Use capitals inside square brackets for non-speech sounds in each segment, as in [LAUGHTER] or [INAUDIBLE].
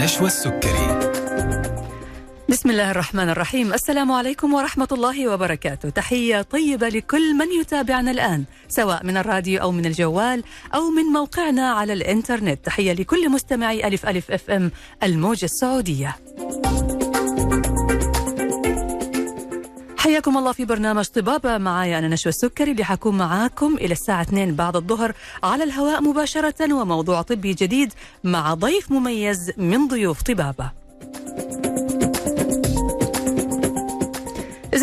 نشوى السكري. بسم الله الرحمن الرحيم. السلام عليكم ورحمة الله وبركاته. تحية طيبة لكل من يتابعنا الآن سواء من الراديو أو من الجوال أو من موقعنا على الإنترنت. تحية لكل مستمعي ألف ألف FM الموجة السعودية. حياكم الله في برنامج طبابة. معايا أنا نشوى السكري اللي حكون معاكم إلى الساعة 2 بعد الظهر على الهواء مباشرة وموضوع طبي جديد مع ضيف مميز من ضيوف طبابة.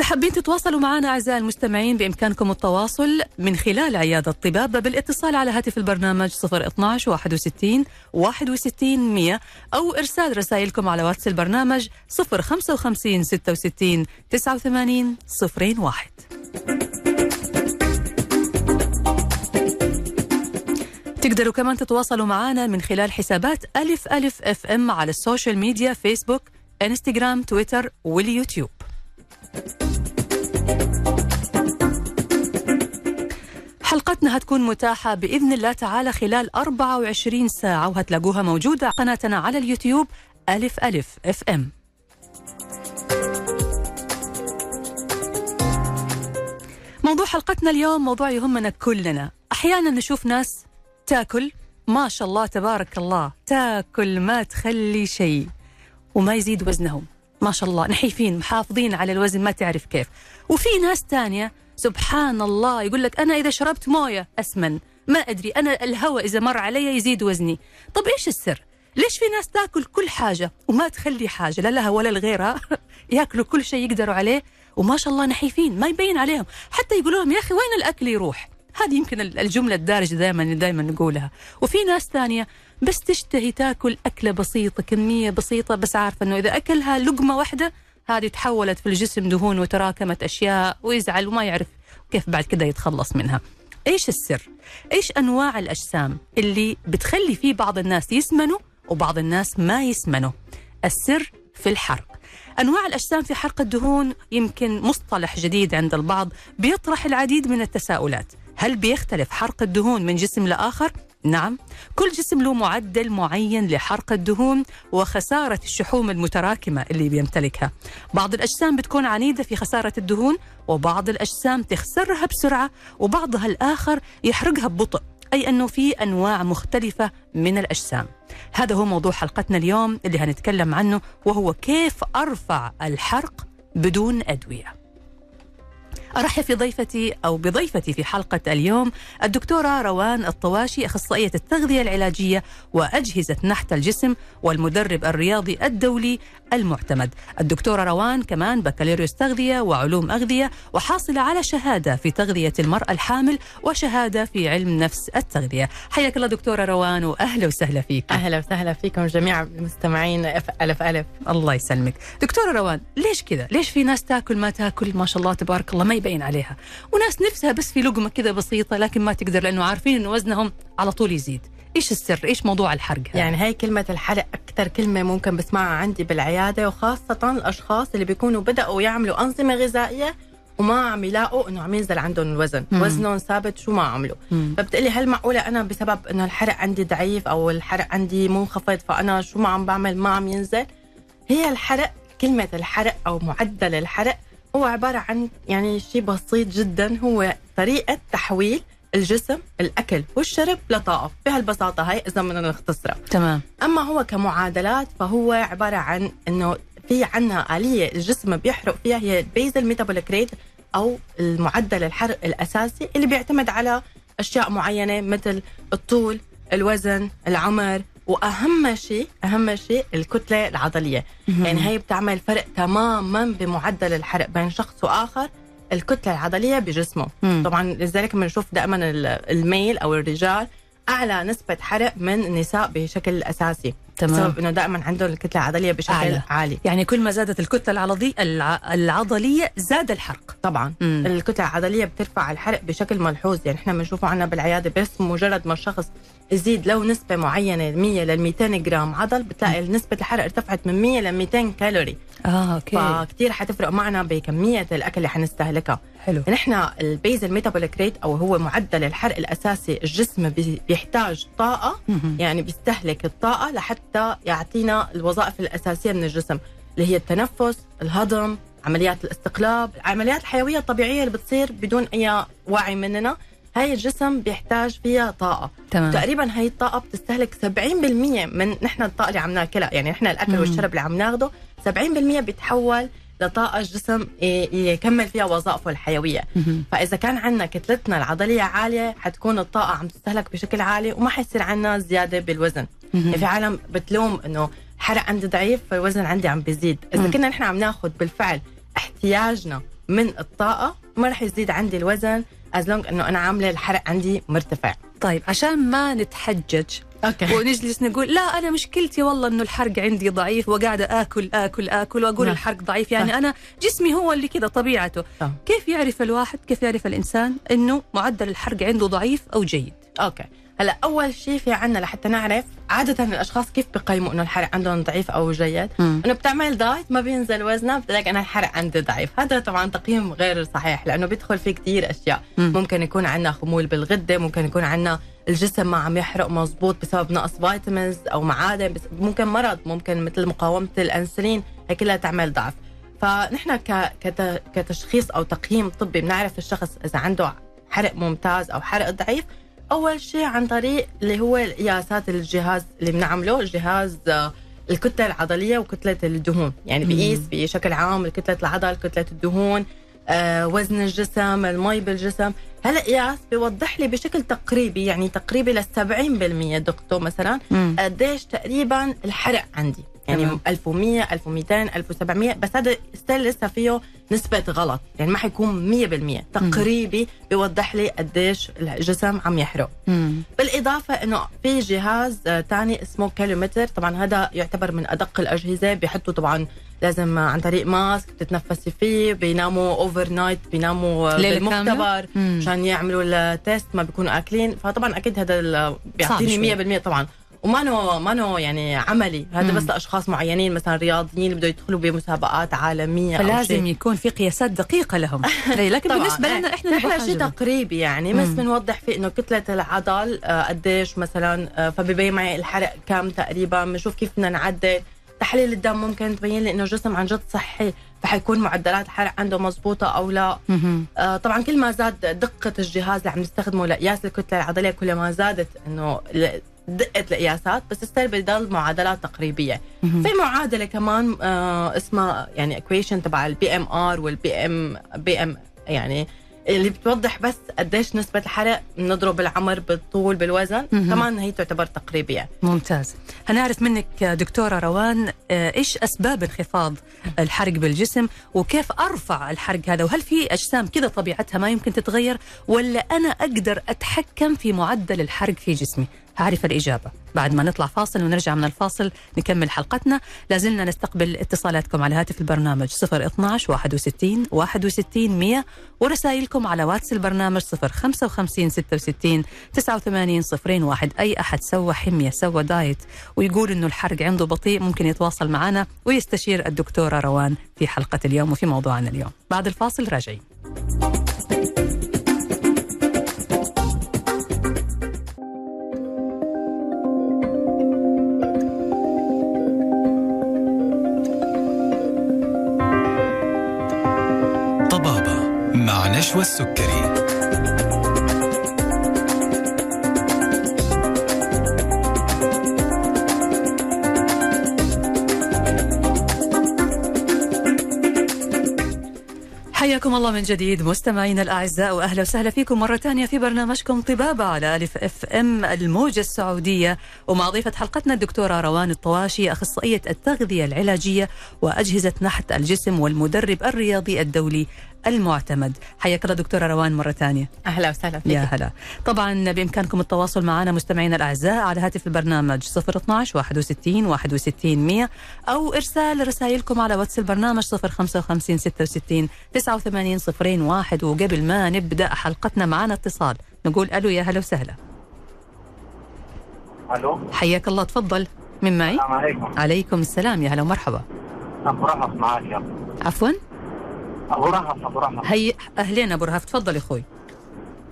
حابين تتواصلوا معنا أعزائي المستمعين بإمكانكم التواصل من خلال عيادة طبابة بالاتصال على هاتف البرنامج 012 61 61 100 أو إرسال رسائلكم على واتس البرنامج 055 66 89 01 تقدروا كمان تتواصلوا معنا من خلال حسابات ألف ألف FM على ال social media فيسبوك إنستغرام تويتر واليوتيوب. حلقتنا هتكون متاحة بإذن الله تعالى خلال 24 ساعة وهتلاقوها موجودة قناتنا على اليوتيوب ألف ألف FM. موضوع حلقتنا اليوم موضوع يهمنا كلنا. أحيانا نشوف ناس تاكل ما شاء الله تبارك الله تاكل ما تخلي شيء وما يزيد وزنهم. ما شاء الله نحيفين محافظين على الوزن ما تعرف كيف. وفي ناس تانية سبحان الله. يقول لك أنا إذا شربت موية أسمن. ما أدري أنا الهواء إذا مر علي يزيد وزني. طب إيش السر؟ ليش في ناس تاكل كل حاجة وما تخلي حاجة؟ لا لها ولا لغيرها [LAUGHS] ياكلوا كل شيء يقدروا عليه وما شاء الله نحيفين ما يبين عليهم. حتى يقولوا لهم يا أخي وين الأكل يروح؟ هذه يمكن الجملة الدارجة دائما دائما نقولها. وفي ناس ثانية بس تشتهي تاكل أكلة بسيطة كمية بسيطة بس عارفة أنه إذا أكلها لقمة واحدة هذه تحولت في الجسم دهون وتراكمت أشياء ويزعل وما يعرف. كيف بعد كده يتخلص منها إيش السر؟ إيش أنواع الأجسام اللي بتخلي فيه بعض الناس يسمنوا وبعض الناس ما يسمنوا؟ السر في الحرق. أنواع الأجسام في حرق الدهون يمكن مصطلح جديد عند البعض بيطرح العديد من التساؤلات. هل بيختلف حرق الدهون من جسم لآخر؟ نعم كل جسم له معدل معين لحرق الدهون وخسارة الشحوم المتراكمة اللي بيمتلكها. بعض الأجسام بتكون عنيدة في خسارة الدهون وبعض الأجسام تخسرها بسرعة وبعضها الآخر يحرقها ببطء أي أنه في أنواع مختلفة من الأجسام. هذا هو موضوع حلقتنا اليوم اللي هنتكلم عنه وهو كيف أرفع الحرق بدون أدوية. أرحب في ضيفتي أو بضيفتي في حلقة اليوم الدكتورة روان الطواشي أخصائية التغذية العلاجية وأجهزة نحت الجسم والمدرب الرياضي الدولي المعتمد. الدكتورة روان كمان بكالوريوس تغذية وعلوم أغذية وحاصلة على شهادة في تغذية المرأة الحامل وشهادة في علم نفس التغذية. حياك الله دكتورة روان وأهلا وسهلا فيك. أهلا وسهلا فيكم جميع المستمعين أف ألف ألف. الله يسلمك. دكتورة روان ليش كذا؟ ليش في ناس تاكل ما تاكل؟ ما شاء الله تبارك الله ما يبين عليها وناس نفسها بس في لقمة كذا بسيطة لكن ما تقدر لأنه عارفين أنه وزنهم على طول يزيد إيش السر؟ إيش موضوع الحرق هذا؟ يعني هاي كلمة الحرق أكثر كلمة ممكن بسمعها عندي بالعيادة وخاصة الأشخاص اللي بيكونوا بدأوا يعملوا أنظمة غذائية وما عم يلاقوا إنه عم ينزل عندهم الوزن، مم. وزنهم ثابت شو ما عملوا،. فبتقلي هل معقولة أنا بسبب إنه الحرق عندي ضعيف أو الحرق عندي منخفض فأنا شو ما عم بعمل ما عم ينزل؟ هي الحرق كلمة الحرق أو معدل الحرق هو عبارة عن يعني شيء بسيط جدا هو طريقة تحويل الجسم الأكل والشرب لطاقة بهالبساطة هاي إذا بدنا نختصرها تمام. أما هو كمعادلات فهو عبارة عن إنه في عنا آلية الجسم بيحرق فيها هي البيزل ميتابوليك ريت أو المعدل الحرق الأساسي اللي بيعتمد على أشياء معينة مثل الطول الوزن العمر وأهم شيء أهم شيء الكتلة العضلية. يعني هي بتعمل فرق تماما بمعدل الحرق بين شخص وآخر. الكتلة العضلية بجسمه. مم. طبعا لذلك بنشوف دائما ال- الميل أو الرجال أعلى نسبة حرق من النساء بشكل أساسي. تمام. بسبب إنه دائما عندهم الكتلة العضلية بشكل أعلى. عالي. يعني كل ما زادت الكتلة العضلية الع... العضلية زاد الحرق. طبعا. مم. الكتلة العضلية بترفع الحرق بشكل ملحوظ. يعني إحنا بنشوفه عنا بالعيادة بس مجرد ما الشخص يزيد لو نسبة معينة 100 لل 200 جرام عضل بتلاقي نسبة الحرق ارتفعت من 100 ل 200 كالوري. آه okay. فكتير حتفرق معنا بكمية الأكل اللي حنستهلكها. حلو. نحن ال basal metabolic rate أو هو معدل الحرق الأساسي الجسم بي- بيحتاج طاقة. يعني بيستهلك الطاقة لحتى يعطينا الوظائف الأساسية من الجسم اللي هي التنفس الهضم عمليات الاستقلاب العمليات الحيوية الطبيعية اللي بتصير بدون أي وعي مننا. هاي الجسم بيحتاج فيها طاقة تمام تقريبا هاي الطاقة بتستهلك 70% من نحن الطاقة اللي عم ناكلها يعني نحن الأكل مم. والشرب اللي عم ناخده 70% بيتحول لطاقة الجسم يكمل فيها وظائفه الحيوية. فإذا كان عندنا كتلتنا العضلية عالية حتكون الطاقة عم تستهلك بشكل عالي وما حيصير عندنا زيادة بالوزن. يعني في عالم بتلوم إنه الحرق عندي ضعيف فالوزن عندي عم بيزيد مم. كنا نحن عم ناخذ بالفعل احتياجنا من الطاقة ما رح يزيد عندي الوزن as long إنه أنا عاملة الحرق عندي مرتفع طيب عشان ما نتحجج أوكي ونجلس نقول لا أنا مشكلتي والله إنه الحرق عندي ضعيف وقاعدة آكل آكل آكل وأقول نعم. الحرق ضعيف يعني صح. أنا جسمي هو اللي كذا طبيعته صح. كيف يعرف الواحد كيف يعرف الإنسان إنه معدل الحرق عنده ضعيف أو جيد okay هلا أول شيء في عنا لحتى نعرف عادة الأشخاص كيف بقيموا إنه الحرق عندهم ضعيف أو جيد. إنه بتعمل diet ما بينزل وزنها بتلاقي أنا الحرق عندي ضعيف هذا طبعا تقييم غير صحيح لأنه بيدخل فيه كثير أشياء مم. ممكن يكون عندنا خمول بالغدة ممكن يكون عندنا الجسم ما عم يحرق مزبوط بسبب نقص فيتامينز أو معادن بس ممكن مرض ممكن مثل مقاومة الإنسولين هي كلها تعمل ضعف فنحن ك... كت... كتشخيص أو تقييم طبي بنعرف الشخص إذا عنده حرق ممتاز أو حرق ضعيف أول شيء عن طريق اللي هو قياسات الجهاز اللي بنعمله الجهاز آه، الكتلة العضلية وكتلة الدهون يعني مم. بيقيس بشكل عام كتله العضل كتلة الدهون آه، وزن الجسم المي بالجسم هالقياس بيوضح لي بشكل تقريبي يعني تقريبي ل 70% دكتور مثلا. قديش تقريبا الحرق عندي يعني تمام. 1100 1200 1700 بس هذا still لسه فيه نسبة غلط. يعني ما حيكون 100% تقريبي بيوضح لي قديش الجسم عم يحرق. مم. بالإضافة أنه في جهاز تاني اسمه calorimeter. طبعا هذا يعتبر من أدق الأجهزة. بيحطوا طبعا لازم عن طريق mask تتنفسي فيه. بيناموا overnight بيناموا بالمختبر مم. عشان يعملوا ال test ما بيكونوا أكلين. فطبعا أكيد هذا. بيعطيني 100% طبعا. وما نو ما نو يعني عملي هذا. بس لأشخاص معينين مثلا رياضيين اللي بده يدخلوا بمسابقات عالمية أو فلازم يكون في قياسات دقيقة لهم [LAUGHS] إيه، لكن. بالنسبة. لنا إحنا نحن شيء. تقريبي يعني بس. بنوضح فيه إنه كتلة العضل آه، قديش مثلا آه، فبيبين معي الحرق كم تقريبا بنشوف كيف بدنا نعدل تحليل الدم ممكن تبين لي إنه الجسم عن جد صحي فحيكون معدلات الحرق عنده مزبوطة أو لا. آه، طبعا كل ما زاد دقة الجهاز اللي عم نستخدمه لقياس الكتلة العضلية كل ما زادت إنه دقة القياسات بس still بضل معادلات تقريبية. مهم. في معادلة كمان آه اسمها يعني equation تبع ال BMR وال BMBM يعني اللي بتوضح بس قديش نسبة الحرق بنضرب بالعمر بالطول بالوزن. مهم. كمان هي تعتبر تقريبية. ممتاز. هنعرف منك دكتورة روان آه، إيش أسباب انخفاض الحرق بالجسم وكيف أرفع الحرق هذا؟ وهل في أجسام كذا طبيعتها ما يمكن تتغير ولا أنا أقدر أتحكم في معدل الحرق في جسمي؟ هعرف الإجابة. بعد ما نطلع فاصل ونرجع من الفاصل نكمل حلقتنا. لازلنا نستقبل اتصالاتكم على هاتف البرنامج 012 61 61 100 ورسائلكم على واتس البرنامج 055 66 89 01 أي أحد سوى حمية سوى diet ويقول إنه الحرق عنده بطيء ممكن يتواصل معنا ويستشير الدكتورة روان في حلقة اليوم وفي موضوعنا اليوم. بعد الفاصل راجعين. مع نشوى السكري حياكم الله من جديد مستمعينا الأعزاء وأهلا وسهلا فيكم مرة ثانية في برنامجكم طبابة على ألف إف إم الموجة السعودية. ومع ضيفة حلقتنا الدكتورة روان الطواشي أخصائية التغذية العلاجية وأجهزة نحت الجسم والمدرب الرياضي الدولي المعتمد. حياك الله دكتورة روان مرة ثانية. أهلا وسهلا فيك. يا هلا. طبعا بإمكانكم التواصل معنا مستمعينا الأعزاء على هاتف البرنامج 012 61 61 100 أو إرسال رسائلكم على واتس البرنامج 055 66 89 01 وقبل ما نبدأ حلقتنا معنا اتصال. نقول ألو يا هلا وسهلا. ألو. حياك الله تفضل. من معي؟ السلام عليكم. عليكم السلام يا هلا ومرحبا. رهف معك يا عفوا. أبو رهف أبو رهف. هي أهلين أبو رهف تفضل يا أخوي.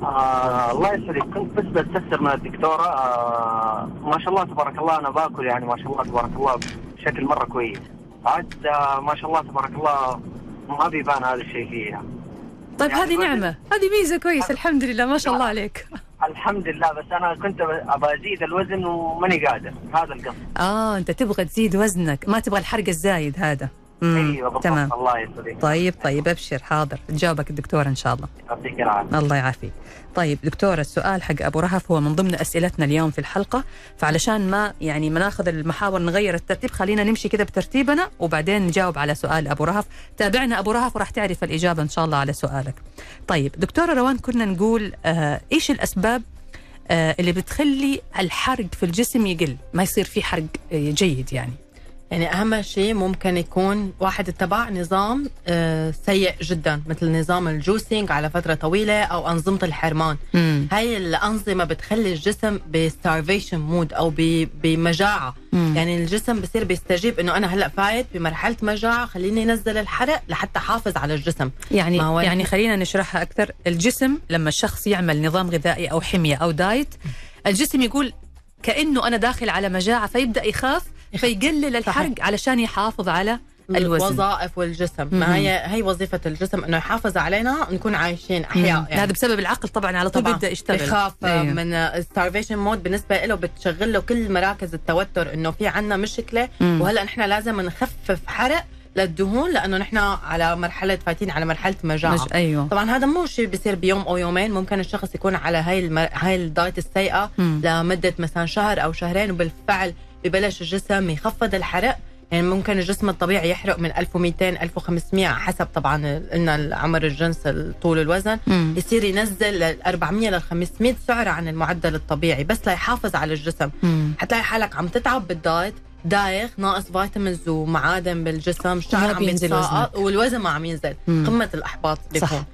آه الله يسعدك. كنت بس بستفسر من الدكتورة. آه ما شاء الله تبارك الله أنا باكل يعني ما شاء الله تبارك الله بشكل مرة كويس. عاد آه ما شاء الله تبارك الله ما بيبان هذا الشيء فيها. طيب يعني هذه نعمة. هذه ميزة كويس الحمد لله ما شاء الله عليك. الحمد لله بس أنا كنت ابى أزيد الوزن وماني قادر. هذا القصد. آه أنت تبغى تزيد وزنك ما تبغى الحرق الزايد هذا. أيوه تمام. الله يسعدك طيب طيب أبشر. حاضر. تجاوبك الدكتوره إن شاء الله. يعطيك العافية. الله يعافيك. طيب دكتورة السؤال حق أبو رهف هو من ضمن أسئلتنا اليوم في الحلقة. فعلشان ما يعني ما ناخذ المحاور نغير الترتيب خلينا نمشي كده بترتيبنا وبعدين نجاوب على سؤال أبو رهف. تابعنا أبو رهف وراح تعرف الإجابة إن شاء الله على سؤالك. طيب دكتورة روان كنا نقول آه إيش الأسباب آه اللي بتخلي الحرق في الجسم يقل؟ ما يصير في حرق آه، جيد يعني. يعني أهم شيء ممكن يكون واحد اتبع نظام آه، سيء جدا مثل نظام ال juicing على فترة طويلة أو أنظمة الحرمان مم. هاي الأنظمة بتخلي الجسم ب starvation mode أو بمجاعة مم. يعني الجسم بصير بيستجيب إنه أنا هلأ فايت بمرحلة مجاعة خليني أنزل الحرق لحتى أحافظ على الجسم يعني هو يعني خلينا نشرحها أكثر الجسم لما الشخص يعمل نظام غذائي أو حمية أو diet الجسم يقول كأنه أنا داخل على مجاعة فيبدأ يخاف فيقلل الحرق علشان يحافظ يحافظ الوزن الوظائف والجسم. ما هي هي وظيفة الجسم إنه يحافظ علينا نكون عايشين أحياء مم. هذا بسبب العقل طبعا على طول. بيبدأ يشتغل بخاف أيوه. من ال starvation mode بالنسبة له بتشغل له كل مراكز التوتر إنه في عنا مشكلة مم. وهلأ نحن لازم نخفف حرق للدهون لأنه نحن على مرحلة فايتين على مرحلة مجاعة مج... أيوه طبعا هذا مو شيء بيصير بيوم أو يومين ممكن الشخص يكون على هاي المر... هاي ال diet السيئة مم. لمدة مثلا شهر أو شهرين وبالفعل ببلش الجسم يخفض الحرق يعني ممكن الجسم الطبيعي يحرق من 1200 1500 حسب طبعا قلنا العمر الجنس طول الوزن مم. يصير ينزل لل 400 لل 500 سعره عن المعدل الطبيعي بس ليحافظ على الجسم مم. حتلاقي حالك عم تتعب بال diet دايخ ناقص فيتامينز ومعادن بالجسم الشعر عم بينزل بيتساقط والوزن ما عم ينزل مم. قمة الإحباط. بيكون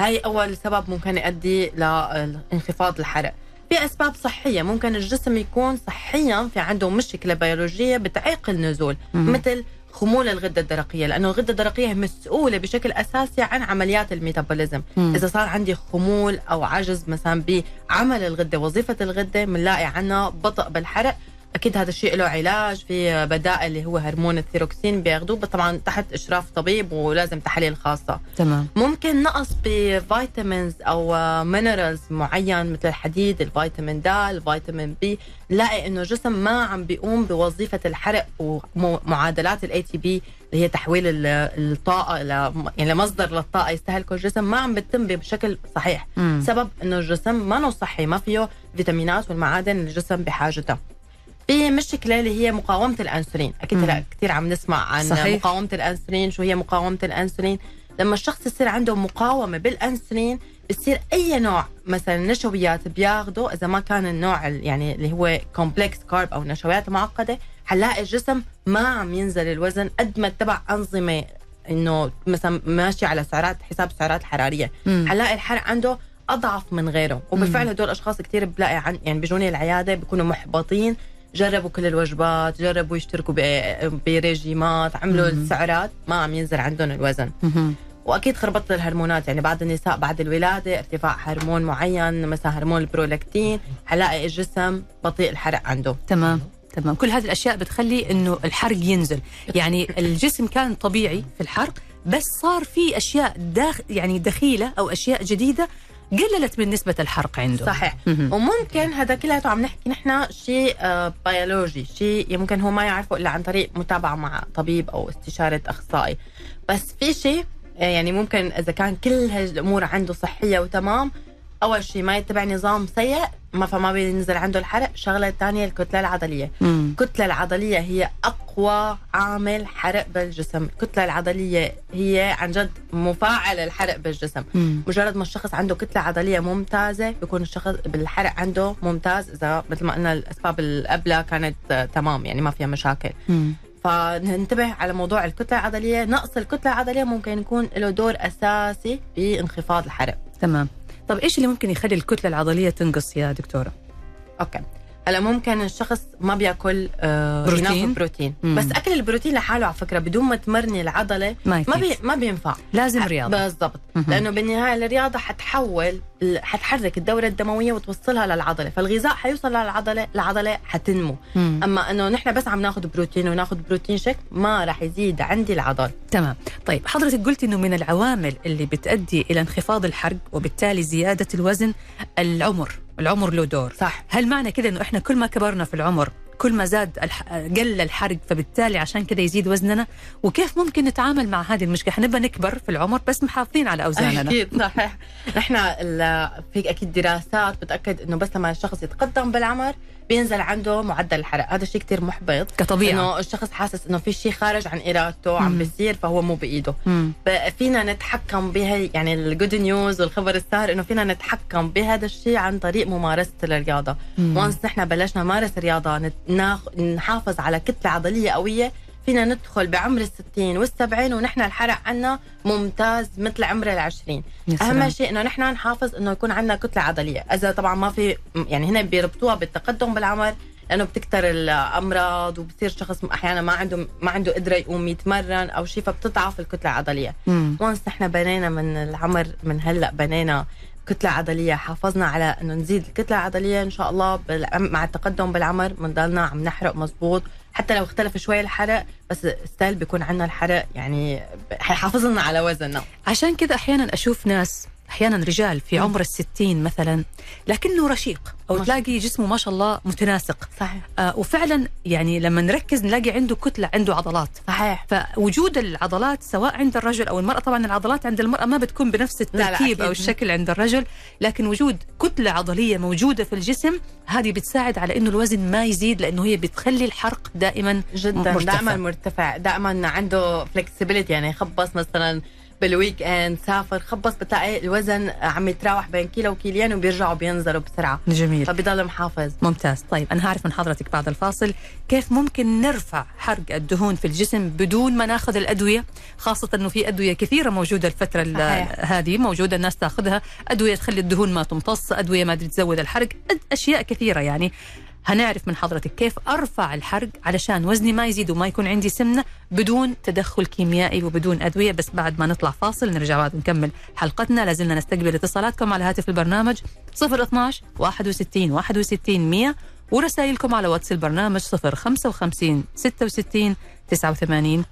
هاي أول سبب ممكن يؤدي لإنخفاض الحرق في أسباب صحية ممكن الجسم يكون صحيا في عنده مشكلة بيولوجية بتعيق النزول مم. مثل خمول الغدة الدرقية لأنه الغدة الدرقية مسؤولة بشكل أساسي عن عمليات الميتابوليزم مم. إذا صار عندي خمول أو عجز مثلا بعمل الغدة وظيفة الغدة بنلاقي عنا بطء بالحرق أكيد هذا الشيء له علاج في بدائل اللي هو هرمون الثيروكسين بياخذوه طبعا تحت إشراف طبيب ولازم تحاليل خاصة. تمام. ممكن نقص ب vitamins أو minerals معين مثل الحديد الفيتامين د الفيتامين B نلاقي إنه الجسم ما عم بيقوم بوظيفة الحرق ومعادلات ال ATP اللي هي تحويل ال- الطاقة إلى يعني مصدر للطاقة يستهلكه الجسم ما عم بتتم بشكل صحيح. مم. سبب إنه الجسم ما صحي ما فيه فيتامينات والمعادن اللي الجسم بحاجتها في مشكله اللي هي مقاومة الأنسولين أكيد. هلا كثير عم نسمع عن صحيح. مقاومة الأنسولين شو هي مقاومة الأنسولين لما الشخص يصير عنده مقاومة بالأنسولين بتصير أي نوع مثلا نشويات بياخده إذا ما كان النوع ال- يعني اللي هو complex carb أو نشويات معقدة حنلاقي الجسم ما عم ينزل الوزن قد ما اتبع أنظمة إنه مثلا ماشي على سعرات حساب سعرات حرارية مم. حنلاقي الحرق عنده أضعف من غيره وبالفعل هدول الاشخاص كثير بلاقي عن يعني بيجوني العيادة بيكونوا محبطين جربوا كل الوجبات جربوا يشتركوا بريجيمات عملوا مم. السعرات ما عم ينزل عندهم الوزن. وأكيد خربطه الهرمونات يعني بعض النساء بعد الولادة ارتفاع هرمون معين مثلا هرمون البرولاكتين حلاقي الجسم بطيء الحرق عنده تمام تمام كل هذه الأشياء بتخلي إنه الحرق ينزل يعني الجسم كان طبيعي في الحرق بس صار في أشياء داخ يعني دخيلة أو أشياء جديدة قللت من نسبة الحرق عنده. صحيح. مهم. وممكن هذا كله عم نحكي نحن شيء آه، بيولوجي شيء يمكن هو ما يعرفه إلا عن طريق متابعة مع طبيب أو استشارة أخصائي. بس في شيء آه، يعني ممكن إذا كان كل هاي الأمور عنده صحية وتمام أول شيء ما يتبع نظام سيء ما فما بينزل عنده الحرق الشغله الثانية الكتلة العضلية. مم. الكتلة العضلية هي أقوى عامل حرق بالجسم. الكتلة العضلية هي عن جد مفاعل الحرق بالجسم. مم. مجرد ما الشخص عنده كتلة عضلية ممتازة بيكون الشخص بالحرق عنده ممتاز إذا مثل ما قلنا الأسباب القبلة كانت آه، تمام يعني ما فيها مشاكل. مم. فننتبه على موضوع الكتلة العضلية. نقص الكتلة العضلية ممكن يكون له دور أساسي بانخفاض الحرق. تمام. طب إيش اللي ممكن يخلي الكتلة العضلية تنقص يا دكتورة؟ okay. هلا ممكن الشخص ما بيأكل آه بروتين. بروتين. مم. بس أكل البروتين لحاله على فكرة بدون ما تمرني العضلة ما ما بي ما بينفع. لازم رياضة. بالضبط. لأنه بالنهاية الرياضة حتحول حتحرك الدورة الدموية وتوصلها للعضلة. فالغذاء حيوصل للعضله العضله حتنمو. مم. أما إنه نحن بس عم ناخذ بروتين وناخذ protein shake ما راح يزيد عندي العضل. تمام. طيب حضرتك قلت إنه من العوامل اللي بتؤدي إلى انخفاض الحرق وبالتالي زيادة الوزن العمر. العمر له دور. صح. هل معنى كده إنه إحنا كل ما كبرنا في العمر كل ما زاد الح... قل الحرق فبالتالي عشان كده يزيد وزننا؟ وكيف ممكن نتعامل مع هذه المشكلة؟ حنبقى نكبر في العمر بس محافظين على أوزاننا. أكيد صحيح. نحن ال- في أكيد دراسات بتأكد إنه بس لما الشخص يتقدم بالعمر بينزل عنده معدل الحرق. هذا شيء كتير محبط. كطبيعة. إنه الشخص حاسس إنه في شيء خارج عن إرادته عم. بيصير فهو مو بإيده. فينا نتحكم بها يعني ال good news والخبر السار إنه فينا نتحكم بهذا الشيء عن طريق ممارسة الرياضة. مم. once نحن بلشنا نمارس رياضه نحافظ على كتلة عضلية قوية فينا ندخل بعمر الستين والسبعين ونحن الحرق عنا ممتاز مثل عمر العشرين. أهم شيء إنه نحن نحافظ إنه يكون عندنا كتلة عضلية إذا طبعا ما في يعني هنا بيربطوها بالتقدم بالعمر لأنه بتكتر الأمراض وبصير شخص أحيانا ما عنده ما عنده قدرة يقوم يتمرن أو شيء فبتضعف الكتلة العضلية مم. once نحن بنينا من العمر من هلأ بنينا كتلة عضلية. حافظنا على إنه نزيد الكتلة العضلية إن شاء الله مع التقدم بالعمر بنضلنا عم نحرق مزبوط. حتى لو اختلف شوي الحرق بس ستيل بيكون عندنا الحرق يعني حيحافظ لنا على وزننا. عشان كذا أحيانا أشوف ناس أحيانا رجال في. عمر الستين مثلا لكنه رشيق أو ما شاء تلاقي جسمه ما شاء الله متناسق صحيح آه وفعلا يعني لما نركز نلاقي عنده كتلة عنده عضلات صحيح فوجود العضلات سواء عند الرجل أو المرأة طبعا العضلات عند المرأة ما بتكون بنفس لا، التركيب. أو الشكل عند الرجل لكن وجود كتلة عضلية موجودة في الجسم هذه بتساعد على إنه الوزن ما يزيد لأنه هي بتخلي الحرق دائما جدا مرتفع. دائما مرتفع دائما عنده flexibility يعني خبص مثلا بال weekend سافر خبص بتلاقي الوزن عم يتراوح بين كيلو وكيلين وبيرجعوا بينزلوا بسرعة. جميل. فبيضل محافظ. ممتاز. طيب أنا هعرف من حضرتك بعد الفاصل كيف ممكن نرفع حرق الدهون في الجسم بدون ما ناخذ الأدوية؟ خاصة أنه في أدوية كثيرة موجودة الفترة ال- صحيح. هذه موجودة الناس تاخذها. أدوية تخلي الدهون ما تمتص أدوية ما تزود الحرق أشياء كثيرة يعني. هنعرف من حضرتك كيف أرفع الحرق علشان وزني ما يزيد وما يكون عندي سمنة بدون تدخل كيميائي وبدون أدوية. بس بعد ما نطلع فاصل نرجع بعد نكمل حلقتنا. لازلنا نستقبل اتصالاتكم على هاتف البرنامج 012 61 61 100 ورسائلكم على واتس البرنامج 055 66 89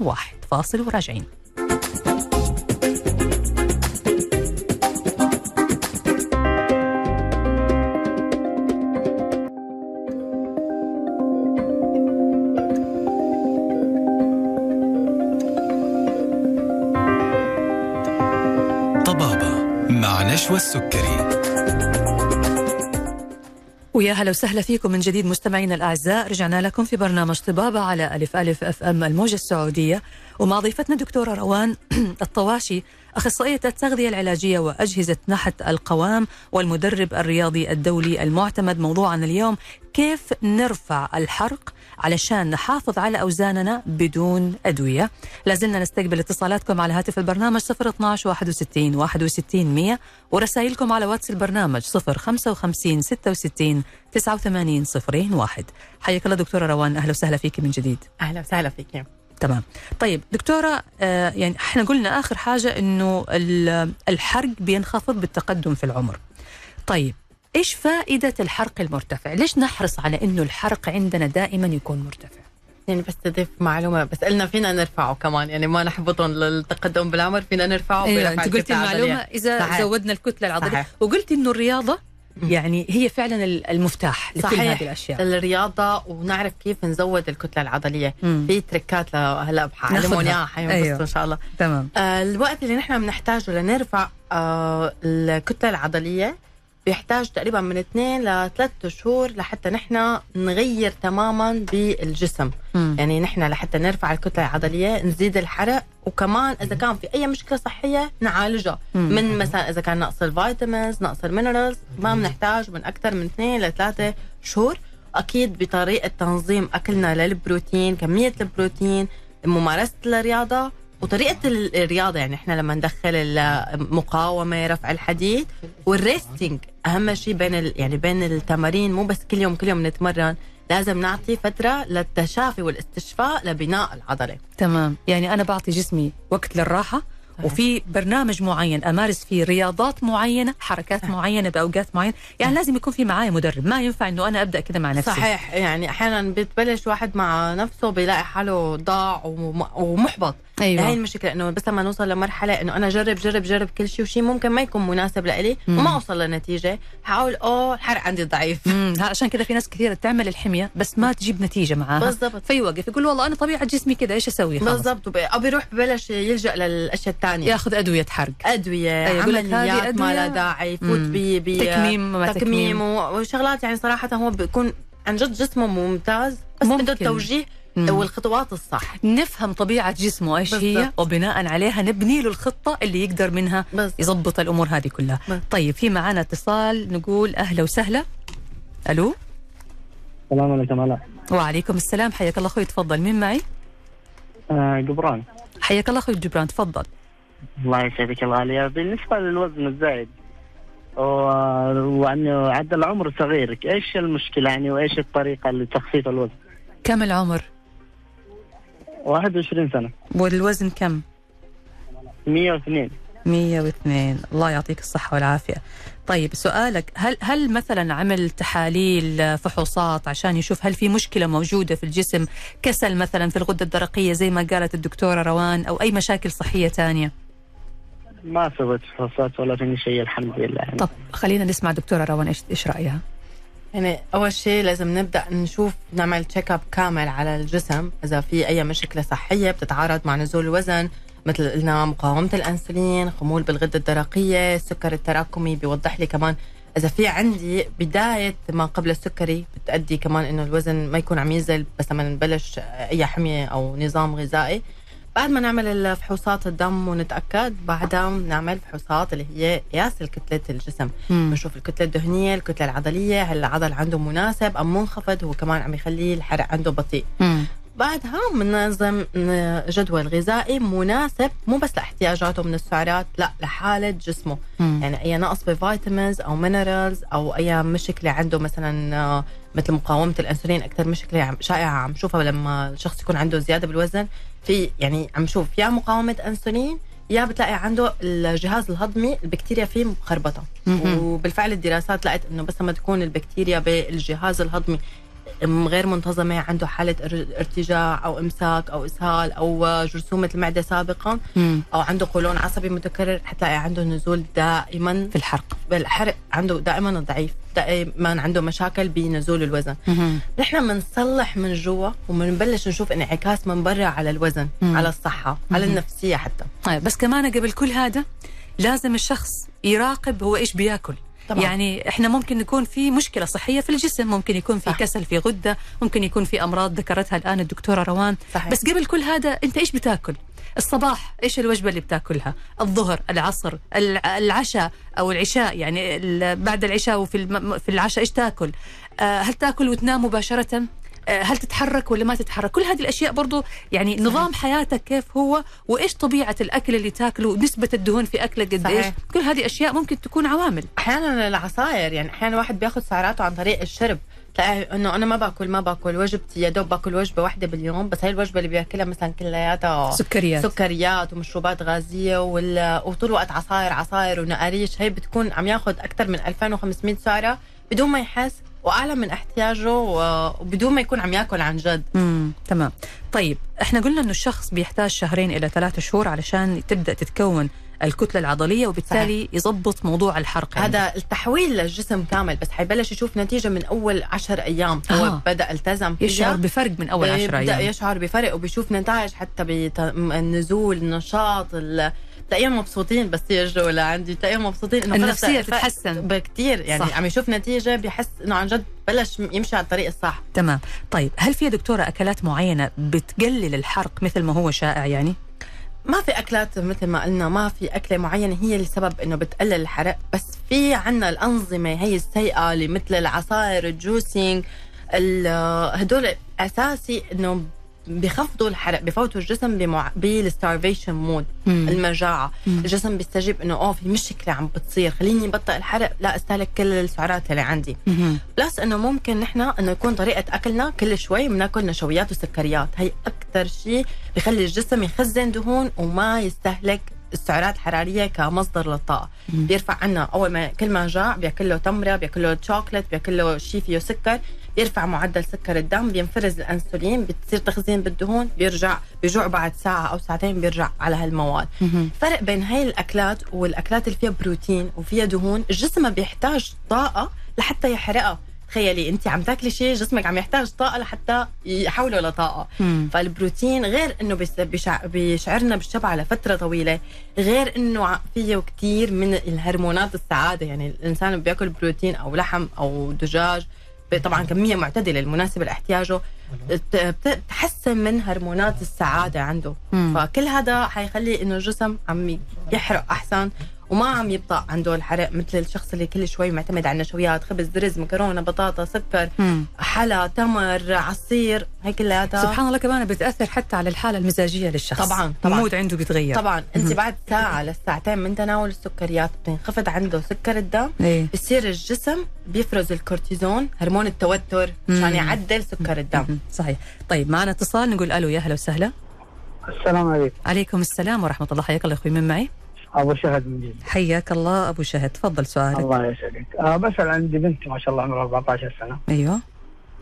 01 فاصل وراجعين. مع نشوى السكري ويا هلا وسهلا فيكم من جديد مستمعينا الأعزاء. رجعنا لكم في برنامج طبابة على ألف ألف أف أم الموجة السعودية. ومع ضيفتنا دكتورة روان [CLEARS THROAT] الطواشي أخصائية التغذية العلاجية وأجهزة نحت القوام والمدرب الرياضي الدولي المعتمد موضوعنا اليوم كيف نرفع الحرق علشان نحافظ على أوزاننا بدون أدوية؟ لازلنا نستقبل اتصالاتكم على هاتف البرنامج 012 61 61 100 ورسائلكم على واتس البرنامج 055 66 89 01 حياك الله دكتورة روان أهلا وسهلا فيك من جديد. أهلا وسهلا فيك تمام طيب دكتورة آه يعني إحنا قلنا آخر حاجة إنه ال- الحرق بينخفض بالتقدم في العمر طيب إيش فائدة الحرق المرتفع ليش نحرص على إنه الحرق عندنا دائما يكون مرتفع يعني بس تضيف معلومة بس قلنا فينا نرفعه كمان يعني ما نحبطهم للتقدم بالعمر فينا نرفعه بيرفع أنت قلتي المعلومة. إذا صحيح. زودنا الكتلة العضلية صحيح. وقلتي إنه الرياضة. يعني هي فعلا ال- المفتاح لكل صحيح. هذه الأشياء الرياضة ونعرف كيف نزود الكتلة العضلية مم. في تريكات هلا ناخدها. إياها أيوة. إن شاء الله تمام آه الوقت اللي نحن بنحتاجه لنرفع آه الكتلة العضلية بيحتاج تقريبا من اثنين لثلاث شهور لحتى نحن نغير تماما بالجسم مم. يعني نحن لحتى نرفع الكتلة العضلية نزيد الحرق وكمان إذا كان في أي مشكلة صحية نعالجها مم. من مثلا إذا كان نقص ال vitamins نقص ال minerals ما بنحتاج من أكثر من اثنين لثلاثه شهور أكيد بطريقة تنظيم أكلنا للبروتين كمية البروتين ممارسة الرياضة وطريقة ال- الرياضة يعني إحنا لما ندخل المقاومه رفع الحديد والريستنج أهم شيء بين ال... يعني بين التمارين مو بس كل يوم كل يوم نتمرن لازم نعطي فترة للتشافي والاستشفاء لبناء العضلة. تمام. يعني أنا بعطي جسمي وقت للراحة وفي برنامج معين أمارس فيه رياضات معينة حركات معينة بأوقات معينة. يعني لازم يكون في معايا مدرب. ما ينفع إنه أنا أبدأ كده مع نفسي. صحيح. يعني أحيانا بتبلش واحد مع نفسه بيلاقي حاله ضاع وم- ومحبط. أيوه. هاي المشكلة إنه بس لما نوصل لمرحلة إنه أنا جرب جرب جرب كل شيء وشيء ممكن ما يكون مناسب لإلي. وما أوصل لنتيجة حاقول أوه الحرق عندي ضعيف. عشان كذا في ناس كثيره تعمل الحمية بس ما تجيب نتيجة معاها. بالضبط. فيوقف يقول والله أنا طبيعة جسمي كده إيش أسوي؟ خلاص بالضبط. أو بيروح ببلش يلجأ للأشياء الثانية. ياخذ أدوية حرق. أدوية أيوة، عمليات ما. لها داعي يفوت. ب تكميم ما تكميم. وشغلات يعني صراحة هو بيكون عن جد جسمه ممتاز بس ممكن. بده التوجيه مم. والخطوات الصح. نفهم طبيعة جسمه إيش هي؟ بالضبط. وبناء عليها نبني له الخطة اللي يقدر منها يظبط الأمور هذه كلها. بس. طيب في معنا اتصال نقول أهلا وسهلا. ألو؟ السلام عليكم علاء وعليكم السلام. حياك الله أخوي تفضل. مين معي؟ آه قبران حياك الله أخوي جبران تفضل. الله يسعدك الله عليا بالنسبة للوزن الزايد وأنه عدى العمر صغير إيش المشكلة يعني وإيش الطريقة لتخفيف الوزن؟ كم العمر؟ 21 سنة. والوزن كم؟ 102 102 الله يعطيك الصحة والعافية. طيب سؤالك هل هل مثلا عمل تحاليل فحوصات عشان يشوف هل في مشكلة موجودة في الجسم كسل مثلا في الغدة الدرقية زي ما قالت الدكتورة روان أو أي مشاكل صحية تانية؟ ما سويت فحوصات ولا فيني شيء الحمد لله. يعني. طب خلينا نسمع دكتورة روان إيش إيش رأيها؟ يعني أول شيء لازم نبدأ نشوف نعمل check up كامل على الجسم. إذا في أي مشكلة صحية بتتعارض مع نزول الوزن مثل قلنا مقاومة الأنسولين خمول بالغدة الدرقية السكر التراكمي بيوضح لي كمان إذا في عندي بداية ما قبل السكري بتؤدي كمان إنه الوزن ما يكون عم ينزل بس لما نبلش أي حمية أو نظام غذائي. بعد ما نعمل الفحوصات الدم ونتأكد بعدها نعمل فحوصات اللي هي قياس كتله الجسم. بنشوف الكتلة الدهنية الكتلة العضلية هل العضل عنده مناسب أم منخفض هو كمان عم يخليه الحرق عنده بطيء مم. بعدها بننظم جدول غذائي مناسب مو بس لاحتياجاته من السعرات لا لحالة جسمه مم. يعني أي نقص ب vitamins أو minerals أو أي مشكلة عنده مثلا آه، مثل مقاومة الإنسولين أكثر مشكلة شائعة عم نشوفها لما الشخص يكون عنده زيادة بالوزن في يعني عم نشوف يا مقاومة انسولين يا بتلاقي عنده الجهاز الهضمي البكتيريا فيه مخربطة. وبالفعل الدراسات لقت إنه بس لما تكون البكتيريا بالجهاز الهضمي غير منتظمة عنده حالة إر- ارتجاع أو إمساك أو إسهال أو جرثومة المعدة سابقا مم. أو عنده قولون عصبي متكرر حتلاقي عنده نزول دائما في الحرق بالحرق عنده دائما ضعيف دائما عنده مشاكل بنزول الوزن. نحن بنصلح من جوا وبنبلش نشوف انعكاس من برا على الوزن مم. على الصحة على مم. النفسية حتى طيب بس كمان قبل كل هذا لازم الشخص يراقب هو إيش بياكل طبعاً. يعني إحنا ممكن نكون في مشكلة صحية في الجسم ممكن يكون في صح. كسل في غدة ممكن يكون في أمراض ذكرتها الآن الدكتورة روان صحيح. بس قبل كل هذا أنت إيش بتاكل الصباح إيش الوجبة اللي بتاكلها الظهر العصر الع- العشاء أو العشاء يعني بعد العشاء وفي في العشاء إيش تاكل آه، هل تاكل وتنام مباشرة هل تتحرك ولا ما تتحرك؟ كل هذه الأشياء برضو يعني نظام حياتك كيف هو وإيش طبيعة الأكل اللي تاكله نسبه الدهون في أكلك قد إيش صحيح. كل هذه أشياء ممكن تكون عوامل. أحيانا العصاير يعني أحيانا واحد بياخذ سعراته عن طريق الشرب تلاقي إنه أنا ما باكل ما باكل وجبتي يا دوب باكل وجبة واحدة باليوم بس هي الوجبة اللي بياكلها مثلا كلياتها سكريات. سكريات ومشروبات غازية وال... وطول الوقت عصاير عصاير ونقاريش هي بتكون عم ياخذ أكثر من 2500 سعرة بدون ما يحس وأعلى من احتياجه وبدون ما يكون عم يأكل عن جد. امم تمام. طيب إحنا قلنا إنه الشخص بيحتاج شهرين إلى ثلاثة شهور علشان تبدأ تتكون الكتلة العضلية وبالتالي يظبط موضوع الحرق عنده. هذا التحويل للجسم كامل بس حيبلش يشوف نتيجة من أول عشر أيام. هو آه. بدأ التزم فيها. يشعر بفرق من أول عشر أيام. يشعر بفرق وبيشوف نتائج حتى بالنزول النشاط ال- تلاقيهم مبسوطين بس يجوا لعندي تلاقيهم مبسوطين إنه الفرق تتحسن. بكتير يعني صح. عم يشوف نتيجة بيحس إنه عن جد بلش يمشي على الطريق الصح تمام طيب هل في دكتورة أكلات معينة بتقلل الحرق مثل ما هو شائع يعني ما في أكلات مثل ما قلنا ما في أكلة معينة هي السبب إنه بتقلل الحرق بس في عنا الأنظمة هي السيئة اللي مثل العصائر ال juicing ال- هدول أساسي إنه بخفضوا الحرق بفوتوا الجسم بمع... بال starvation mode مم. المجاعة مم. الجسم بيستجيب إنه oh في مشكلة عم بتصير خليني بطئ الحرق لا استهلك كل السعرات اللي عندي. plus إنه ممكن نحن إنه يكون طريقة أكلنا كل شوي بناكل نشويات وسكريات هي أكثر شيء بخلي الجسم يخزن دهون وما يستهلك السعرات الحرارية كمصدر للطاقة مم. بيرفع عنا أول ما كل ما جاع بياكل له تمرة بياكل له شوكليت بياكل له شيء فيه سكر بيرفع معدل سكر الدم بينفرز الانسولين بتصير تخزين بالدهون بيرجع بيجوع بعد ساعة أو ساعتين بيرجع على هالمواد. فرق بين هاي الأكلات والأكلات اللي فيها بروتين وفيها دهون الجسم بيحتاج طاقة لحتى يحرقها تخيلي انت عم تاكلي شيء جسمك عم يحتاج طاقة لحتى يحوله لطاقة مم. فالبروتين غير إنه بيشعرنا بالشبع لفترة طويلة غير إنه فيه كثير من الهرمونات السعادة يعني الإنسان بياكل بروتين أو لحم أو دجاج طبعا كمية معتدلة المناسبة لاحتياجه بت- بت- بتحسن من هرمونات السعادة عنده. مم. فكل هذا حيخلي إنه الجسم عم يحرق أحسن. وما عم يبطأ عنده الحرق مثل الشخص اللي كل شوي معتمد على النشويات خبز رز مكرونة بطاطا سكر مم. حلا تمر عصير هي كلها سبحان الله كمان بتأثر حتى على الحالة المزاجية للشخص. طبعاً، طبعاً. ال mood عنده بيتغير. طبعا. انت بعد ساعة لساعتين من تناول السكريات بتنخفض عنده سكر الدم إيه. بصير الجسم بيفرز الكورتيزون هرمون التوتر مشان. يعدل سكر الدم. صحيح. طيب معنا اتصال نقول ألو يا هلا وسهلا. السلام عليكم. عليكم السلام ورحمة الله. حياك الله أخوي من معي؟ أبو شهد من جديد. حياك الله أبو شهد. تفضل سؤالك. الله يسعدك. آه بسال عندي بنت ما شاء الله عمرها 14 سنة. أيوه.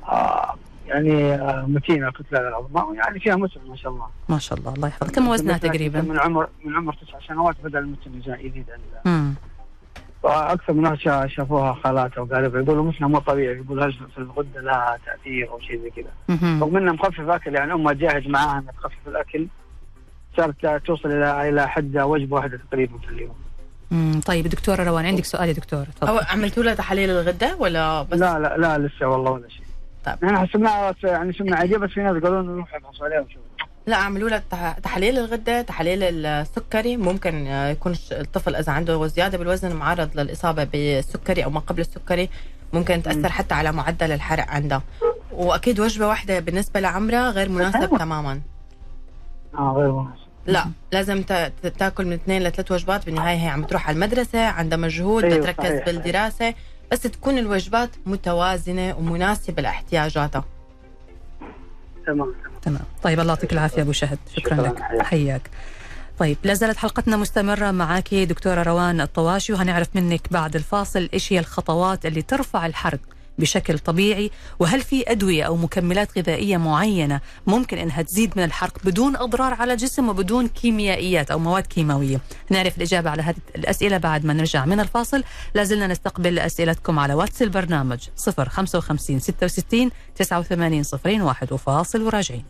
آه يعني آه متينة كتله العظمى يعني فيها متن ما شاء الله. ما شاء الله الله يحفظك. كم وزنها تقريبا؟ من عمر من عمر تسع سنوات بدا المتن يزيد امم وأكثر من ناس شا- شافوها خالاتها وقالوا يقولوا مثلها مو طبيعي يقول هل في الغدة لها تأثير أو شيء زي كذا. رغم إنها مخففة اكل يعني أمها تجاهد معاها إنها تخفف الأكل. صارت توصل إلى إلى حد وجبه واحدة تقريبا في اليوم. مم. طيب دكتورة روان عندك سؤال يا دكتورة؟ أو تفضل عملتوا لها تحاليل الغدة ولا بس؟ لا لا لا لسه والله ولا شيء. طيب. إحنا حسبناها يعني سمنه عادية بس في ناس قالوا لنا نروح نفحص عليها ونشوف لا عملوا لها تح- تحاليل الغدة تحاليل السكري. ممكن آه، يكون الطفل إذا عنده زيادة بالوزن معرض للإصابة بالسكري أو ما قبل السكري ممكن تأثر حتى على معدل الحرق عندها وأكيد وجبة واحدة بالنسبة لعمرها غير مناسب تماما. آه غير مناسب. لا لازم تاكل من اثنين لثلاث وجبات بالنهاية هي عم تروح على المدرسة عندها مجهود أيوة، بدها تركز صحيح. بالدراسة بس تكون الوجبات متوازنة ومناسبة لاحتياجاتها. تمام. تمام. طيب الله يعطيك العافية أبو شهد. شكرا شكراً، لك. حياك. طيب لا زالت حلقتنا مستمرة معك دكتورة روان الطواشي وهنعرف منك بعد الفاصل إيش هي الخطوات اللي ترفع الحرق. بشكل طبيعي؟ وهل في أدوية أو مكملات غذائية معينة ممكن إنها تزيد من الحرق بدون أضرار على الجسم وبدون كيميائيات أو مواد كيماوية؟ نعرف الإجابة على هذه الأسئلة بعد ما نرجع من الفاصل. لازلنا نستقبل أسئلتكم على واتس البرنامج 055 66 89 01 وفاصل وراجعين.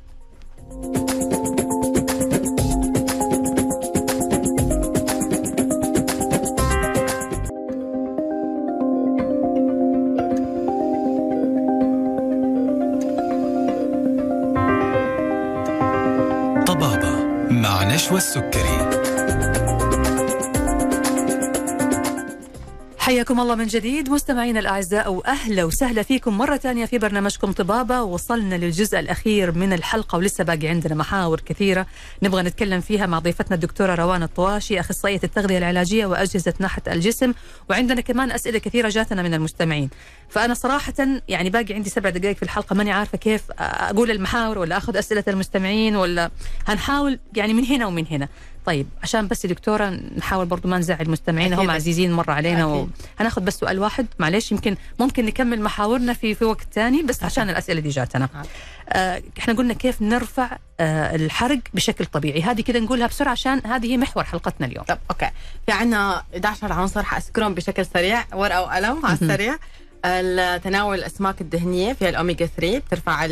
طبابة مع نشوى حياكم الله من جديد. مستمعينا الأعزاء وأهلا وسهلا فيكم مرة ثانية في برنامجكم طبابة. وصلنا للجزء الأخير من الحلقة ولسه باقي عندنا محاور كثيرة نبغى نتكلم فيها مع ضيفتنا الدكتورة روان الطواشي أخصائية التغذية العلاجية وأجهزة نحت الجسم. وعندنا كمان أسئلة كثيرة جاتنا من المستمعين. فأنا صراحة يعني باقي عندي سبع دقائق في الحلقة ماني عارفة كيف أقول المحاور ولا أخذ أسئلة المستمعين ولا هنحاول يعني من هنا ومن هنا. طيب عشان بس دكتورة نحاول برضو ما نزعل المستمعين. هم عزيزين مرة علينا و... هناخذ بس سؤال واحد معلش يمكن ممكن نكمل محاورنا في في وقت ثاني بس عشان الأسئلة دي جاتنا. آه إحنا قلنا كيف نرفع آه الحرق بشكل طبيعي. هذه كده نقولها بسرعة عشان هذه هي محور حلقتنا اليوم. طب okay. في عنا 11 عنصر حاذكرهم بشكل سريع ورقة وقلم على السريع. تناول الأسماك الدهنيه فيها الأوميجا 3 بترفع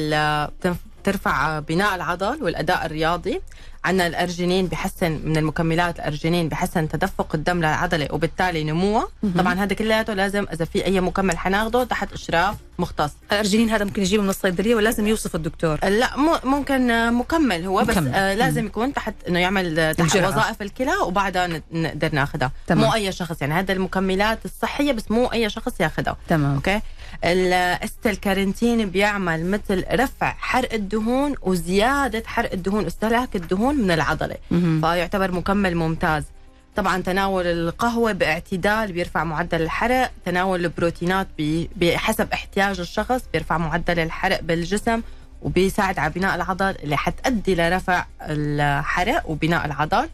بترفع بناء العضل والأداء الرياضي. عندنا الأرجينين بحسن من المكملات الأرجينين بحسن تدفق الدم للعضلة وبالتالي نموها طبعا هذا كلياته لازم إذا في أي مكمل حناخده تحت إشراف مختص. الأرجينين هذا ممكن يجيبه من الصيدلية ولازم يوصف الدكتور. لا مو ممكن آه، مكمل هو بس مكمل. آه لازم يكون تحت إنه يعمل تحت الجرعة. وظائف الكلى وبعدها نقدر ناخذها. مو أي شخص يعني هذا المكملات الصحية بس مو أي شخص ياخذها تمام. أوكي؟ الاستل كارنتين بيعمل مثل رفع حرق الدهون وزيادة حرق الدهون استهلاك الدهون من العضلة. فيعتبر مكمل ممتاز. طبعا تناول القهوة باعتدال بيرفع معدل الحرق تناول البروتينات بحسب احتياج الشخص بيرفع معدل الحرق بالجسم وبيساعد على بناء العضل اللي حتأدي لرفع الحرق وبناء العضل.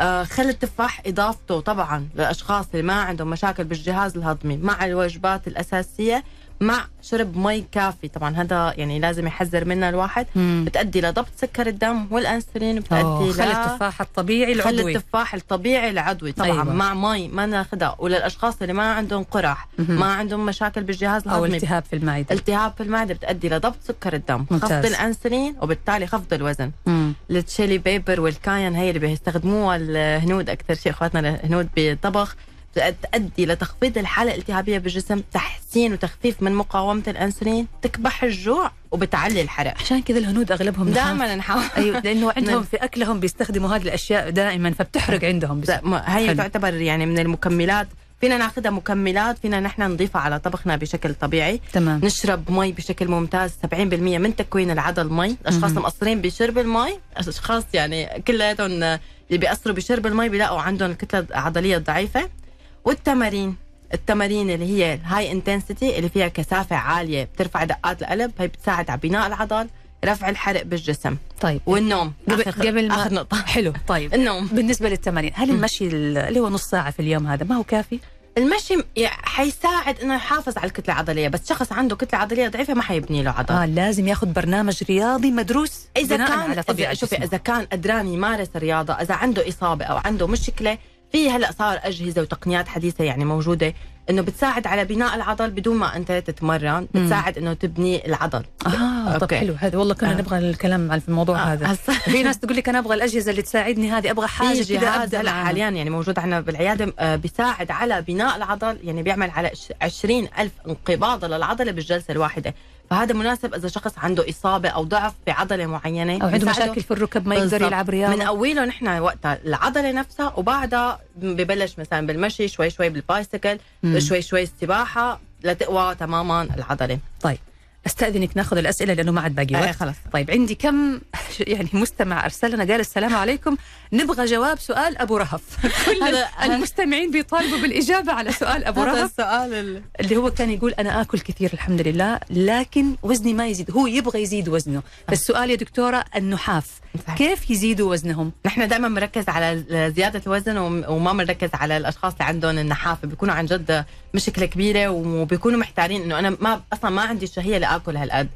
خل التفاح إضافته طبعا للأشخاص اللي ما عندهم مشاكل بالجهاز الهضمي مع الوجبات الأساسية. مع شرب مي كافي طبعا هذا يعني لازم يحذر منه الواحد مم. بتأدي لضبط سكر الدم والأنسولين بتأدي خلي ل- التفاح الطبيعي خل العضوي التفاح الطبيعي العضوي طبعا أيوة. مع مي ما ناخذها وللأشخاص اللي ما عندهم قرح مهم. ما عندهم مشاكل بالجهاز الهضمي التهاب في المعدة التهاب في المعدة بتؤدي لضبط سكر الدم ممتاز. خفض الأنسولين وبالتالي خفض الوزن مم. ال chili pepper وال cayenne هي اللي بيستخدموها الهنود أكثر شيء إخواتنا الهنود بالطبخ تؤدي لتخفيض الحالة الالتهابية بالجسم تحسين وتخفيف من مقاومة الأنسولين تكبح الجوع وبتعلي الحرق. عشان كذا الهنود أغلبهم. دائما نحاول أيوه لأنه [LAUGHS] عندهم نعم. في اكلهم بيستخدموا هذه الأشياء دائما فبتحرق عندهم بس. هي حلو. تعتبر يعني من المكملات. فينا ناخذها مكملات فينا نحن نضيفها على طبخنا بشكل طبيعي. تمام. نشرب مي بشكل ممتاز 70% من تكوين العضل مي. الاشخاص. المقصرين بشرب المي. أشخاص يعني كلياتهم اللي بيأثروا بشرب المي بيلاقوا عندهم الكتلة العضلية ضعيفه والتمارين. التمارين اللي هي ال high intensity اللي فيها كثافة عالية بترفع دقات القلب هي بتساعد على بناء العضل رفع الحرق بالجسم. طيب. والنوم. قبل, آخر- قبل ما آخر نقطة. حلو. [LAUGHS] طيب. النوم. بالنسبة للتمارين هل المشي اللي هو نص ساعة في اليوم هذا ما هو كافي؟ المشي حيساعد إنه يحافظ على الكتلة العضلية بس شخص عنده كتلة عضلية ضعيفة ما حيبني له عضل. آه لازم ياخذ برنامج رياضي مدروس إذا كان على طبيعه إذا شوفي. إذا كان قدران يمارس الرياضه إذا عنده إصابة أو عنده مشكلة في هلا صار أجهزة وتقنيات حديثة يعني موجودة إنه بتساعد على بناء العضل بدون ما أنت تتمرن بتساعد إنه تبني العضل آه طب أوكي. حلو هذا والله كنا آه. نبغى الكلام في الموضوع آه، هذا هسا- في ناس تقول لك أنا أبغى الأجهزة اللي تساعدني هذه أبغى حاجة كذا أبدأ هلا. حاليا يعني موجود عندنا بالعيادة آه، بيساعد على بناء العضل يعني بيعمل على 20 ألف انقباض للعضلة بالجلسة الواحدة فهذا مناسب إذا شخص عنده إصابة أو ضعف بعضلة معينة. أو عنده مشاكل في الركب ما يقدر. يلعب رياضة. بنقوي له نحن وقتها العضلة نفسها وبعدها ببلش مثلا بالمشي شوي شوي بالبايسكل. شوي شوي السباحة لتقوى تماما العضلة. طيب. أستأذنك ناخذ الأسئلة لأنه ما عاد باقي آه، وقت. خلاص. طيب عندي كم [LAUGHS] يعني مستمع ارسل لنا قال السلام عليكم. نبغى جواب سؤال أبو رهف. [LAUGHS] كل المستمعين بيطالبوا بالإجابة على سؤال أبو رهف؟ السؤال ال- اللي هو كان يقول أنا آكل كثير الحمد لله لكن وزني ما يزيد. هو يبغى يزيد وزنه. فالسؤال يا دكتورة النحاف. صحيح. كيف يزيدوا وزنهم؟ نحن دائما بنركز على زيادة الوزن وم- وما بنركز على الأشخاص اللي عندهم النحافة. بيكونوا عن جد مشكلة كبيرة وبيكونوا محتارين إنه أنا ما أصلا ما عندي شهية لآكل هالقد.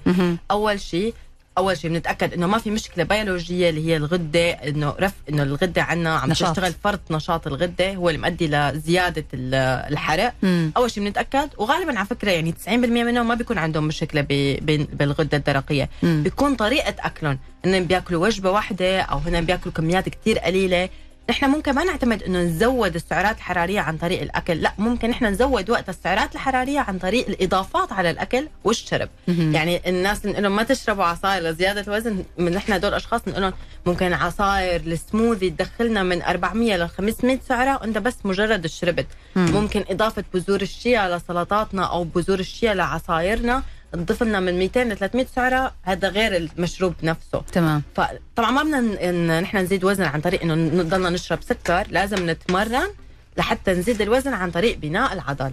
أول شيء أول شيء بنتأكد إنه ما في مشكلة بيولوجية اللي هي الغدة إنه رف إنه الغدة عندنا عم نشاط. تشتغل فرط نشاط الغدة هو اللي مؤدي لزيادة ال- الحرق مم. أول شيء بنتأكد وغالبا على فكرة يعني 90% منهم ما بيكون عندهم مشكلة بالغدة الدرقية مم. بيكون طريقة أكلهم إنهم بياكلوا وجبة واحدة أو هن بياكلوا كميات كتير قليلة نحن ممكن ما نعتمد إنه نزود السعرات الحرارية عن طريق الأكل لا ممكن نحن نزود وقت السعرات الحرارية عن طريق الإضافات على الأكل والشرب. يعني الناس نقول لهم ما تشربوا عصاير لزيادة الوزن من نحن هدول الاشخاص نقول لهم ممكن عصاير السموذي تدخلنا من 400 ل 500 سعرة وأنت بس مجرد شربت مم. ممكن إضافة بذور الشيا لسلطاتنا أو بذور الشيا لعصايرنا تضيف لنا من 200 ل 300 سعرة هذا غير المشروب نفسه. تمام. فطبعا ما بدنا نحن نزيد وزن عن طريق إنه نضلنا نشرب سكر لازم نتمرن لحتى نزيد الوزن عن طريق بناء العضل.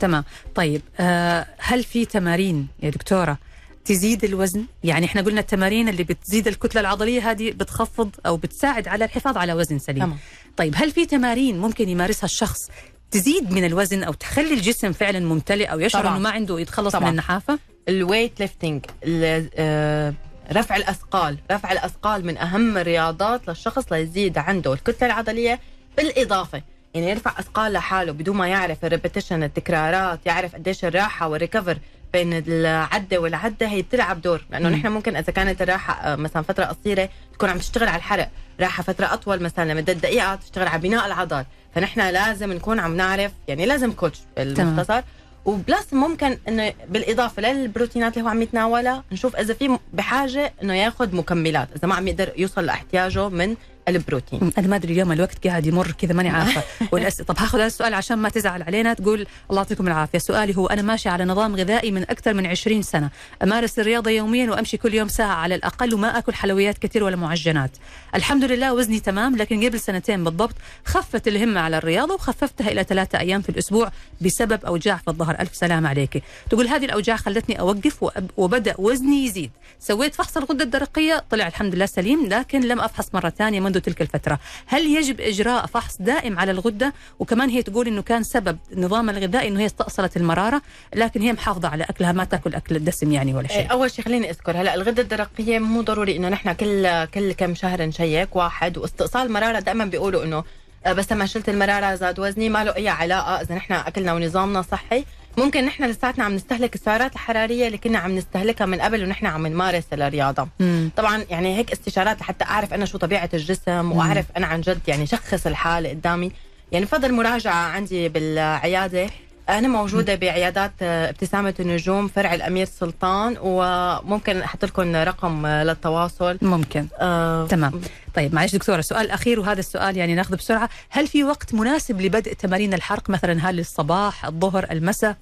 تمام. طيب آه هل في تمارين يا دكتورة تزيد الوزن؟ يعني إحنا قلنا التمارين اللي بتزيد الكتلة العضلية هذه بتخفض أو بتساعد على الحفاظ على وزن سليم. تمام. طيب هل في تمارين ممكن يمارسها الشخص تزيد من الوزن أو تخلي الجسم فعلا ممتلئ أو يشعر. إنه ما عنده يتخلص من طبعاً. النحافة؟ ال weight lifting رفع الأثقال. رفع الأثقال من أهم الرياضات للشخص ليزيد عنده. الكتلة العضلية بالإضافة. يعني يرفع أثقال لحاله بدون ما يعرف ال repetition التكرارات يعرف قديش الراحة وال recover بين العدة والعدة هي بتلعب دور. لأنه. نحن ممكن إذا كانت الراحة آه، مثلا فترة قصيرة تكون عم تشتغل على الحرق. راحة فترة أطول مثلا لمدة دقيقة تشتغل على بناء العضل. فنحن لازم نكون عم نعرف يعني لازم كوتش بالمختصر وبلس ممكن إنه بالإضافة للبروتينات اللي هو عم يتناولها نشوف إذا في بحاجة إنه ياخذ مكملات إذا ما عم يقدر يوصل لإحتياجه من البروتين. أنا ما أدري اليوم الوقت قاعد يمر كذا ماني [LAUGHS] عارفة. والأس... طب هاخذ هذا السؤال عشان ما تزعل علينا تقول الله يعطيكم العافية. سؤالي هو أنا ماشي على نظام غذائي من أكثر من 20 سنة. أمارس الرياضة يوميا وأمشي كل يوم ساعة على الأقل وما أكل حلويات كثير ولا معجنات. الحمد لله وزني تمام لكن قبل سنتين بالضبط خفت الهمة على الرياضة وخففتها إلى ثلاثة أيام في الأسبوع بسبب أوجاع في الظهر. ألف سلام عليك. تقول هذه الأوجاع خلتني أوقف وأب- وبدأ وزني يزيد. سويت فحص الغدة الدرقية طلع الحمد لله سليم لكن لم أفحص مرة ثانية منذ تلك الفترة. هل يجب إجراء فحص دائم على الغدة؟ وكمان هي تقول إنه كان سبب نظام الغذائي إنه هي استأصلت المرارة لكن هي محافظة على أكلها ما تأكل أكل الدسم يعني ولا شيء. أول شيء خليني أذكر هلا الغدة الدرقية مو ضروري إنه نحن كل كل كم شهر نشيك واحد واستئصال المراره دائما بيقولوا إنه آه، بس لما شلت المرارة زاد وزني ما له أي علاقة إذا نحن أكلنا ونظامنا صحي. ممكن نحن لساتنا عم نستهلك السعرات الحرارية اللي كنا عم نستهلكها من قبل ونحن عم نمارس الرياضة. مم. طبعا يعني هيك استشارات لحتى أعرف أنا شو طبيعة الجسم وأعرف أنا عن جد يعني شخص الحالة قدامي. يعني بفضل مراجعة عندي بالعيادة. أنا موجودة بعيادات آه، ابتسامة النجوم فرع الأمير سلطان وممكن أحط لكم رقم آه، للتواصل. ممكن. آه، تمام. طيب معلش دكتورة سؤال أخير وهذا السؤال يعني ناخذه بسرعة. هل في وقت مناسب لبدء تمارين الحرق؟ مثلا هل الصباح الظهر المساء؟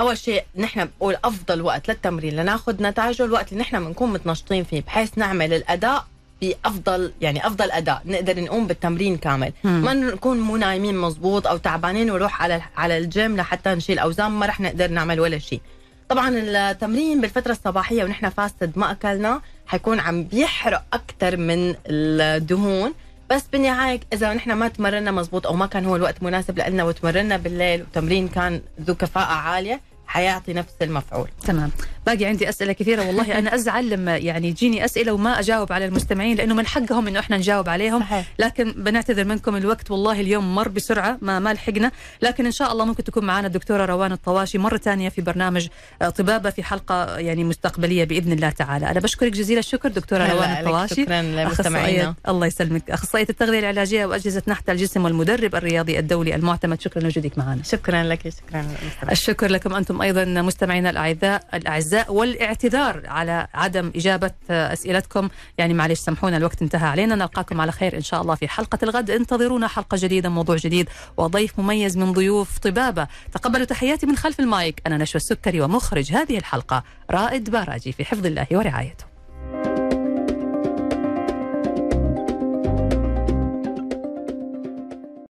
أول شيء نحن بقول أفضل وقت للتمرين لناخذ نتائجه الوقت اللي نحن بنكون متنشطين فيه بحيث نعمل الأداء بافضل يعني أفضل أداء. نقدر نقوم بالتمرين كامل. مم. ما نكون مو نايمين مزبوط أو تعبانين ونروح على على الجيم لحتى نشيل أوزان. ما رح نقدر نعمل ولا شيء. طبعا التمرين بالفترة الصباحية ونحن فاستد ما أكلنا حيكون عم بيحرق أكثر من الدهون. بس بالنهاية إذا نحن ما تمرنا مزبوط أو ما كان هو الوقت مناسب لنا وتمرنا بالليل وتمرين كان ذو كفاءة عالية حيعطي نفس المفعول. تمام. باقي عندي أسئلة كثيرة والله أنا [LAUGHS] أزعل لما يعني يجيني أسئلة وما أجاوب على المستمعين لأنه من حقهم إنه إحنا نجاوب عليهم. صحيح. لكن بنعتذر منكم الوقت والله اليوم مر بسرعة ما ما لحقنا. لكن إن شاء الله ممكن تكون معنا الدكتورة روان الطواشي مرة ثانية في برنامج آه، طبابة في حلقة يعني مستقبلية بإذن الله تعالى. أنا بشكرك جزيل الشكر دكتورة روان الطواشي. شكرا لمستمعينا. الله يسلمك. أخصائية التغذية العلاجية وأجهزة نحت الجسم والمدرب الرياضي الدولي المعتمد. شكرا لوجودك معنا شكرا لك شكرا للمستمعين. الشكر لكم أنتم أيضا مستمعينا الاعزاء الأعزاء والاعتذار على عدم إجابة أسئلتكم. يعني معلش سامحونا الوقت انتهى علينا. نلقاكم على خير إن شاء الله في حلقة الغد. انتظرونا حلقة جديدة موضوع جديد وضيف مميز من ضيوف طبابة. تقبلوا تحياتي من خلف المايك. أنا نشوى السكري ومخرج هذه الحلقة رائد باراجي في حفظ الله ورعايته.